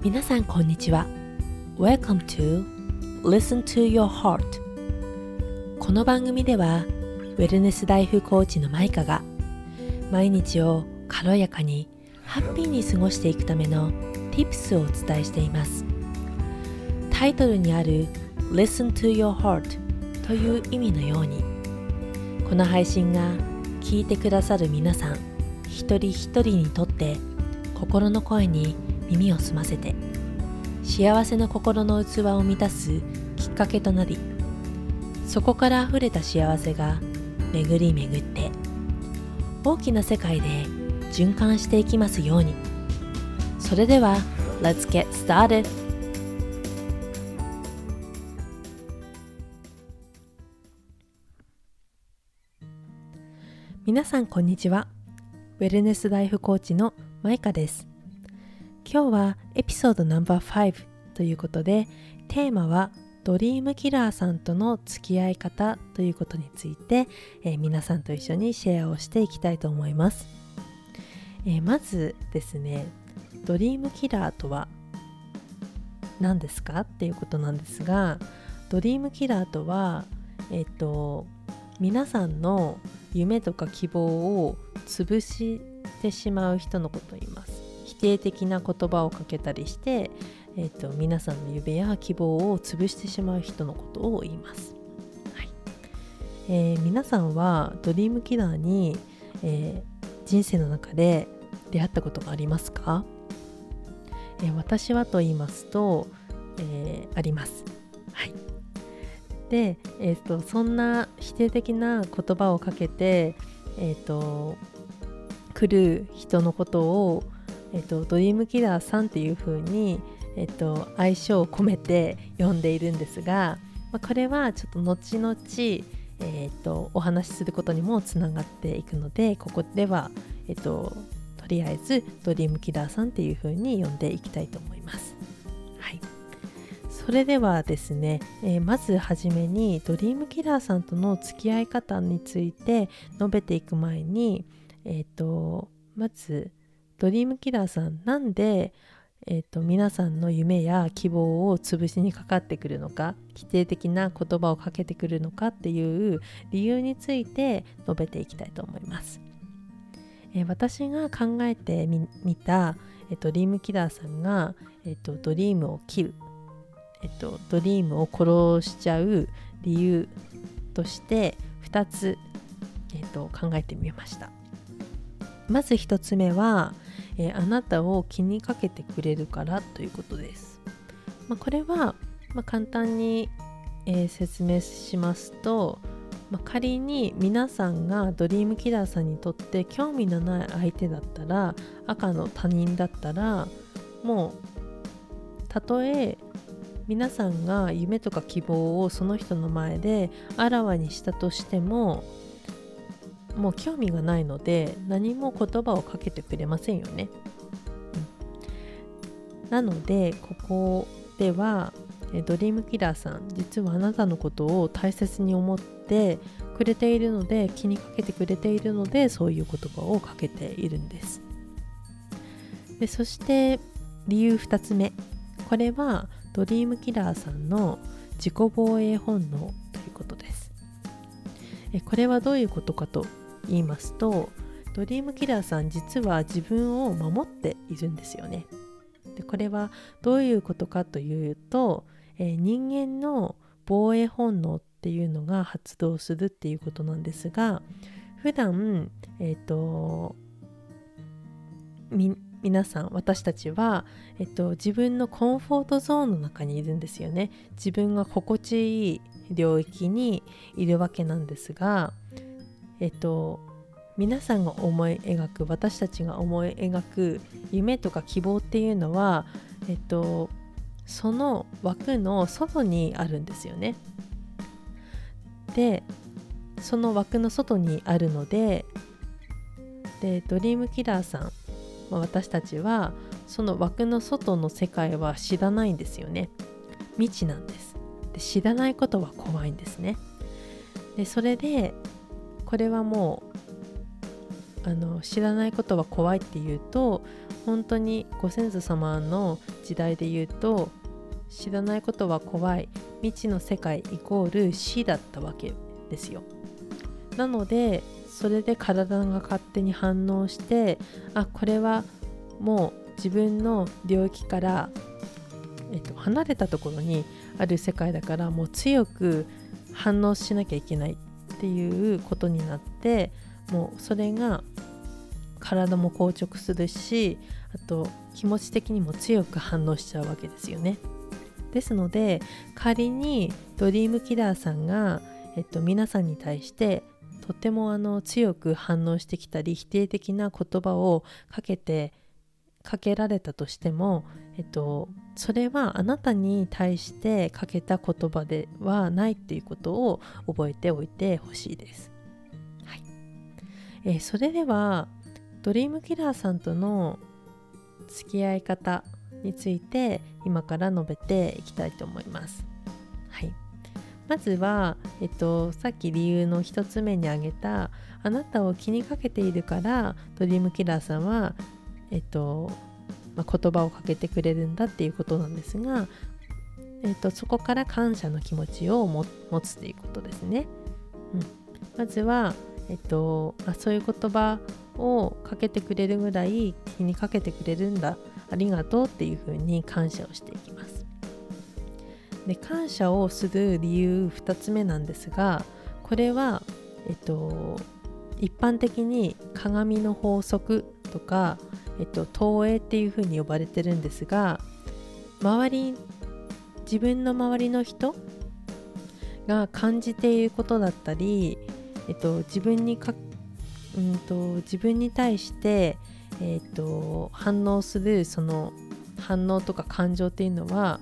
皆さんこんにちは。Welcome to Listen to Your Heart この番組ではウェルネスライフコーチのマイカが毎日を軽やかにハッピーに過ごしていくための Tips をお伝えしています。タイトルにある Listen to Your Heart という意味のようにこの配信が聞いてくださる皆さん一人一人にとって心の声に耳を澄ませて。幸せな心の器を満たすきっかけとなりそこから溢れた幸せが巡り巡って大きな世界で循環していきますように。それでは Let's get started! 皆さんこんにちは。ウェルネスライフコーチのマイカです。今日はエピソードナンバー5ということでテーマはドリームキラーさんとの付き合い方ということについて、えー、皆さんと一緒にシェアをしていきたいと思います、えー、まずですねドリームキラーとは何ですか？っていうことなんですがドリームキラーとはえっ、ー、と皆さんの夢とか希望を潰してしまう人のことを言います。定的な言葉をかけたりして、えーと、皆さんの夢や希望を潰してしまう人のことを言います、はい。えー、皆さんはドリームキラーに、えー、人生の中で出会ったことがありますか、えー、私はと言いますと、えあります。はい。で、えーと、そんな否定的な言葉をかけて、えーと、来る人のことを、えーと、ドリームキラーさんっていう風に、えー、と愛称を込めて呼んでいるんですが、まあ、これはちょっと後々、えー、とお話しすることにもつながっていくのでここでは、えー、ととりあえずドリームキラーさんっていう風に呼んでいきたいと思います。はいそれではですね、えー、まずはじめにドリームキラーさんとの付き合い方について述べていく前に、えーと、まずドリームキラーさんなんで、えーと、皆さんの夢や希望を潰しにかかってくるのか否定的な言葉をかけてくるのかっていう理由について述べていきたいと思います。えー、私が考えてみた、えー、ドリームキラーさんが、えーとドリームを切るえっと、ドリームを殺しちゃう理由として2つ、えっと、考えてみましたまず1つ目は、えー、あなたを気にかけてくれるからということです、まあ、これは、まあ、簡単に、えー、説明しますと、まあ、仮に皆さんがドリームキラーさんにとって興味のない相手だったら赤の他人だったらもうたとえ皆さんが夢とか希望をその人の前であらわにしたとしてももう興味がないので何も言葉をかけてくれませんよね。うん、なのでここではドリームキラーさん実はあなたのことを大切に思ってくれているので気にかけてくれているのでそういう言葉をかけているんです。でそして理由2つ目これはドリームキラーさんの自己防衛本能ということですこれはどういうことかと言いますとドリームキラーさん実は自分を守っているんですよね。でこれはどういうことかというと、えー、人間の防衛本能っていうのが発動するっていうことなんですが普段えっ、ー、と皆さん私たちは、えっと、自分のコンフォートゾーンの中にいるんですよね。自分が心地いい領域にいるわけなんですがえっと皆さんが思い描く私たちが思い描く夢とか希望っていうのはえっとその枠の外にあるんですよね。でその枠の外にあるのででドリームキラーさんま、私たちはその枠の外の世界は知らないんですよね。未知なんです。で知らないことは怖いんですね。でそれでこれはもうあの知らないことは怖いっていうと本当にご先祖様の時代で言うと知らないことは怖い。未知の世界イコール死だったわけですよ。なのでそれで体が勝手に反応してあこれはもう自分の領域から、えっと、離れたところにある世界だからもう強く反応しなきゃいけない。ていうことになってもうそれが体も硬直するしあと気持ち的にも強く反応しちゃうわけですよね。ですので仮にドリームキラーさんが、えっと、皆さんに対してとてもあの強く反応してきたり否定的な言葉をかけてかけられたとしても、えっと、それはあなたに対してかけた言葉ではないっていうことを覚えておいてほしいです。はいえー、それではドリームキラーさんとの付き合い方について今から述べていきたいと思います。はいまずは、えっと、さっき理由の1つ目に挙げたあなたを気にかけているからドリームキラーさんは、えっとまあ、言葉をかけてくれるんだっていうことなんですが、えっと、そこから感謝の気持ちを持つということですね。うん、まずは、えっと、あそういう言葉をかけてくれるぐらい気にかけてくれるんだありがとうっていうふうに感謝をしていきます。で感謝をする理由2つ目なんですがこれは、えっと、一般的に鏡の法則とか、えっと、投影っていうふうに呼ばれてるんですが周り自分の周りの人が感じていることだったり、えっと、自分にか、うんと、自分に対して、えっと、反応するその反応とか感情っていうのは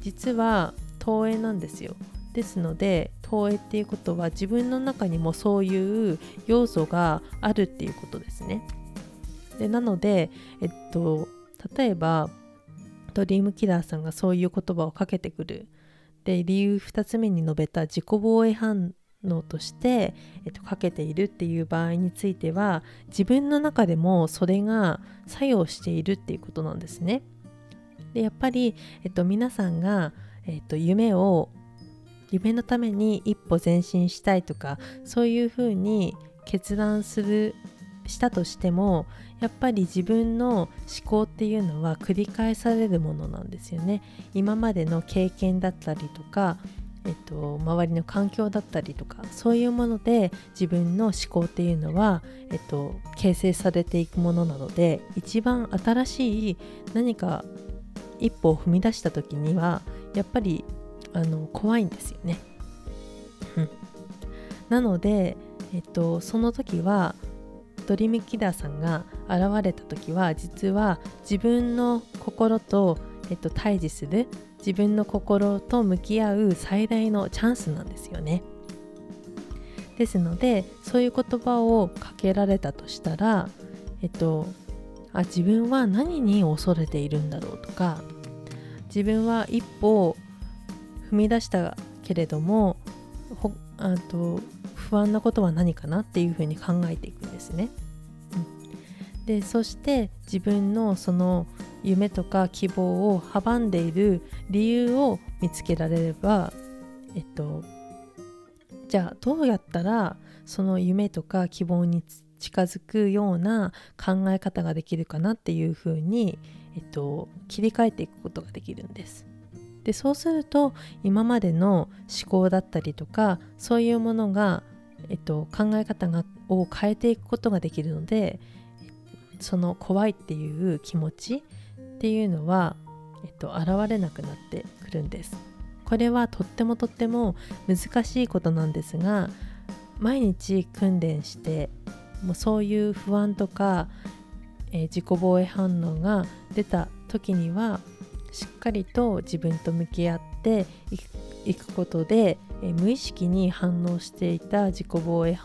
実は投影なんですよ。ですので投影っていうことは自分の中にもそういう要素があるっていうことですね。でなのでえっと例えばドリームキラーさんがそういう言葉をかけてくるで理由2つ目に述べた自己防衛反応として、えっと、かけているっていう場合については自分の中でもそれが作用しているっていうことなんですね。でやっぱり、えっと、皆さんがえーと、夢を夢のために一歩前進したいとかそういうふうに決断するしたとしてもやっぱり自分の思考っていうのは繰り返されるものなんですよね今までの経験だったりとか、えっと、周りの環境だったりとかそういうもので自分の思考っていうのは、えっと、形成されていくものなので一番新しい何か一歩を踏み出した時にはやっぱりあの怖いんですよね。なので、えっと、その時はドリームキラーさんが現れた時は実は自分の心と、えっと、対峙する自分の心と向き合う最大のチャンスなんですよね。ですのでそういう言葉をかけられたとしたら、えっと、あ自分は何に恐れているんだろうとか自分は一歩踏み出したけれどもあと不安なことは何かなっていうふうに考えていくんですね。でそして自分のその夢とか希望を阻んでいる理由を見つけられればえっとじゃあどうやったらその夢とか希望に近づくような考え方ができるかなっていうふうにえっと、切り替えていくことができるんです。でそうすると今までの思考だったりとかそういうものが、えっと、考え方がを変えていくことができるのでその怖いっていう気持ちっていうのは、えっと、現れなくなってくるんです。これはとってもとっても難しいことなんですが毎日訓練してもうそういう不安とかえー、自己防衛反応が出た時にはしっかりと自分と向き合っていくことで、えー、無意識に反応していた自己防衛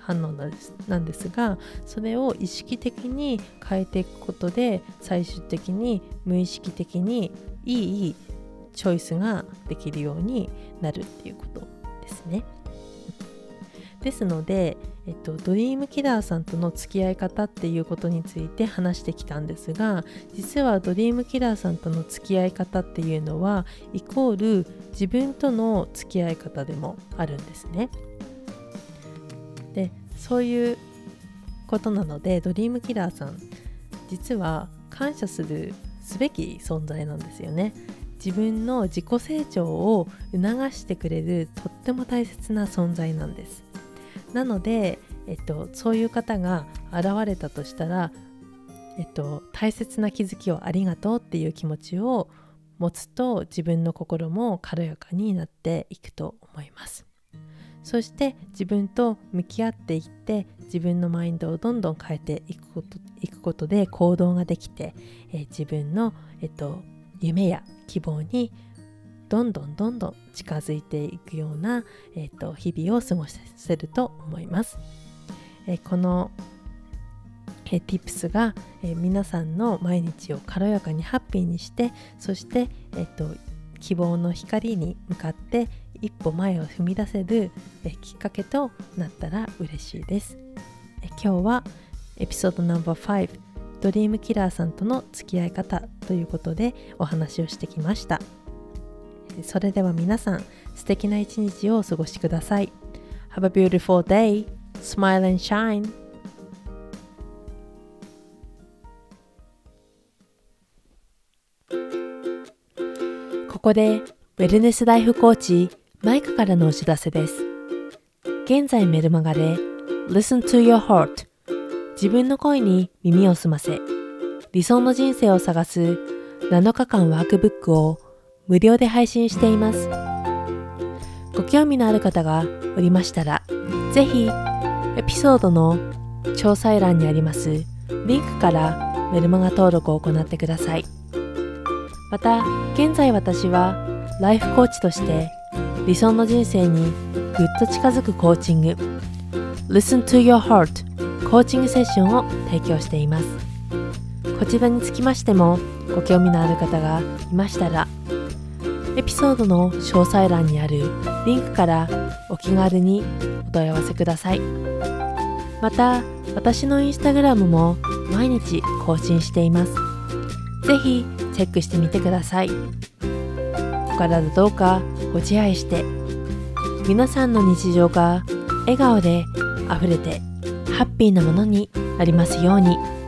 反応なんですなんですがそれを意識的に変えていくことで最終的に無意識的にいいチョイスができるようになるっていうことですね。ですので、えっと、ドリームキラーさんとの付き合い方っていうことについて話してきたんですが実はドリームキラーさんとの付き合い方っていうのはイコール自分との付き合い方でもあるんですね。でそういうことなのでドリームキラーさん実は感謝するすべき存在なんですよね。自分の自己成長を促してくれるとっても大切な存在なんです。なので、えっと、そういう方が現れたとしたら、えっと、大切な気づきをありがとうっていう気持ちを持つと自分の心も軽やかになっていくと思います。そして自分と向き合っていって自分のマインドをどんどん変えていくこといくことで行動ができて、えー、自分の、えっと、夢や希望にどんどんどんどん近づいていくような、えーと、日々を過ごせると思います。えー、この、えー、Tips が、え、皆さんの毎日を軽やかにハッピーにしてそして、えーと、希望の光に向かって一歩前を踏み出せる、えきっかけとなったら嬉しいです。え今日はエピソード No.5 ドリームキラーさんとの付き合い方ということでお話をしてきました。それでは皆さん、素敵な一日をお過ごしください。Have a beautiful day. Smile and shine. ここで、ウェルネスライフコーチ、マイクからのお知らせです。現在メルマガで、Listen to your heart 自分の声に耳を澄ませ、理想の人生を探す7日間ワークブックを無料で配信しています。ご興味のある方がおりましたら、ぜひエピソードの詳細欄にありますリンクからメルマガ登録を行ってください。また、現在私はライフコーチとして理想の人生にぐっと近づくコーチング。Listen to Your Heart. コーチングセッションを提供しています。こちらにつきましてもご興味のある方がいましたらエピソードの詳細欄にあるリンクからお気軽にお問い合わせください。また私のインスタグラムも毎日更新しています。ぜひチェックしてみてください。お体どうかご自愛して皆さんの日常が笑顔であふれてハッピーなものになりますように。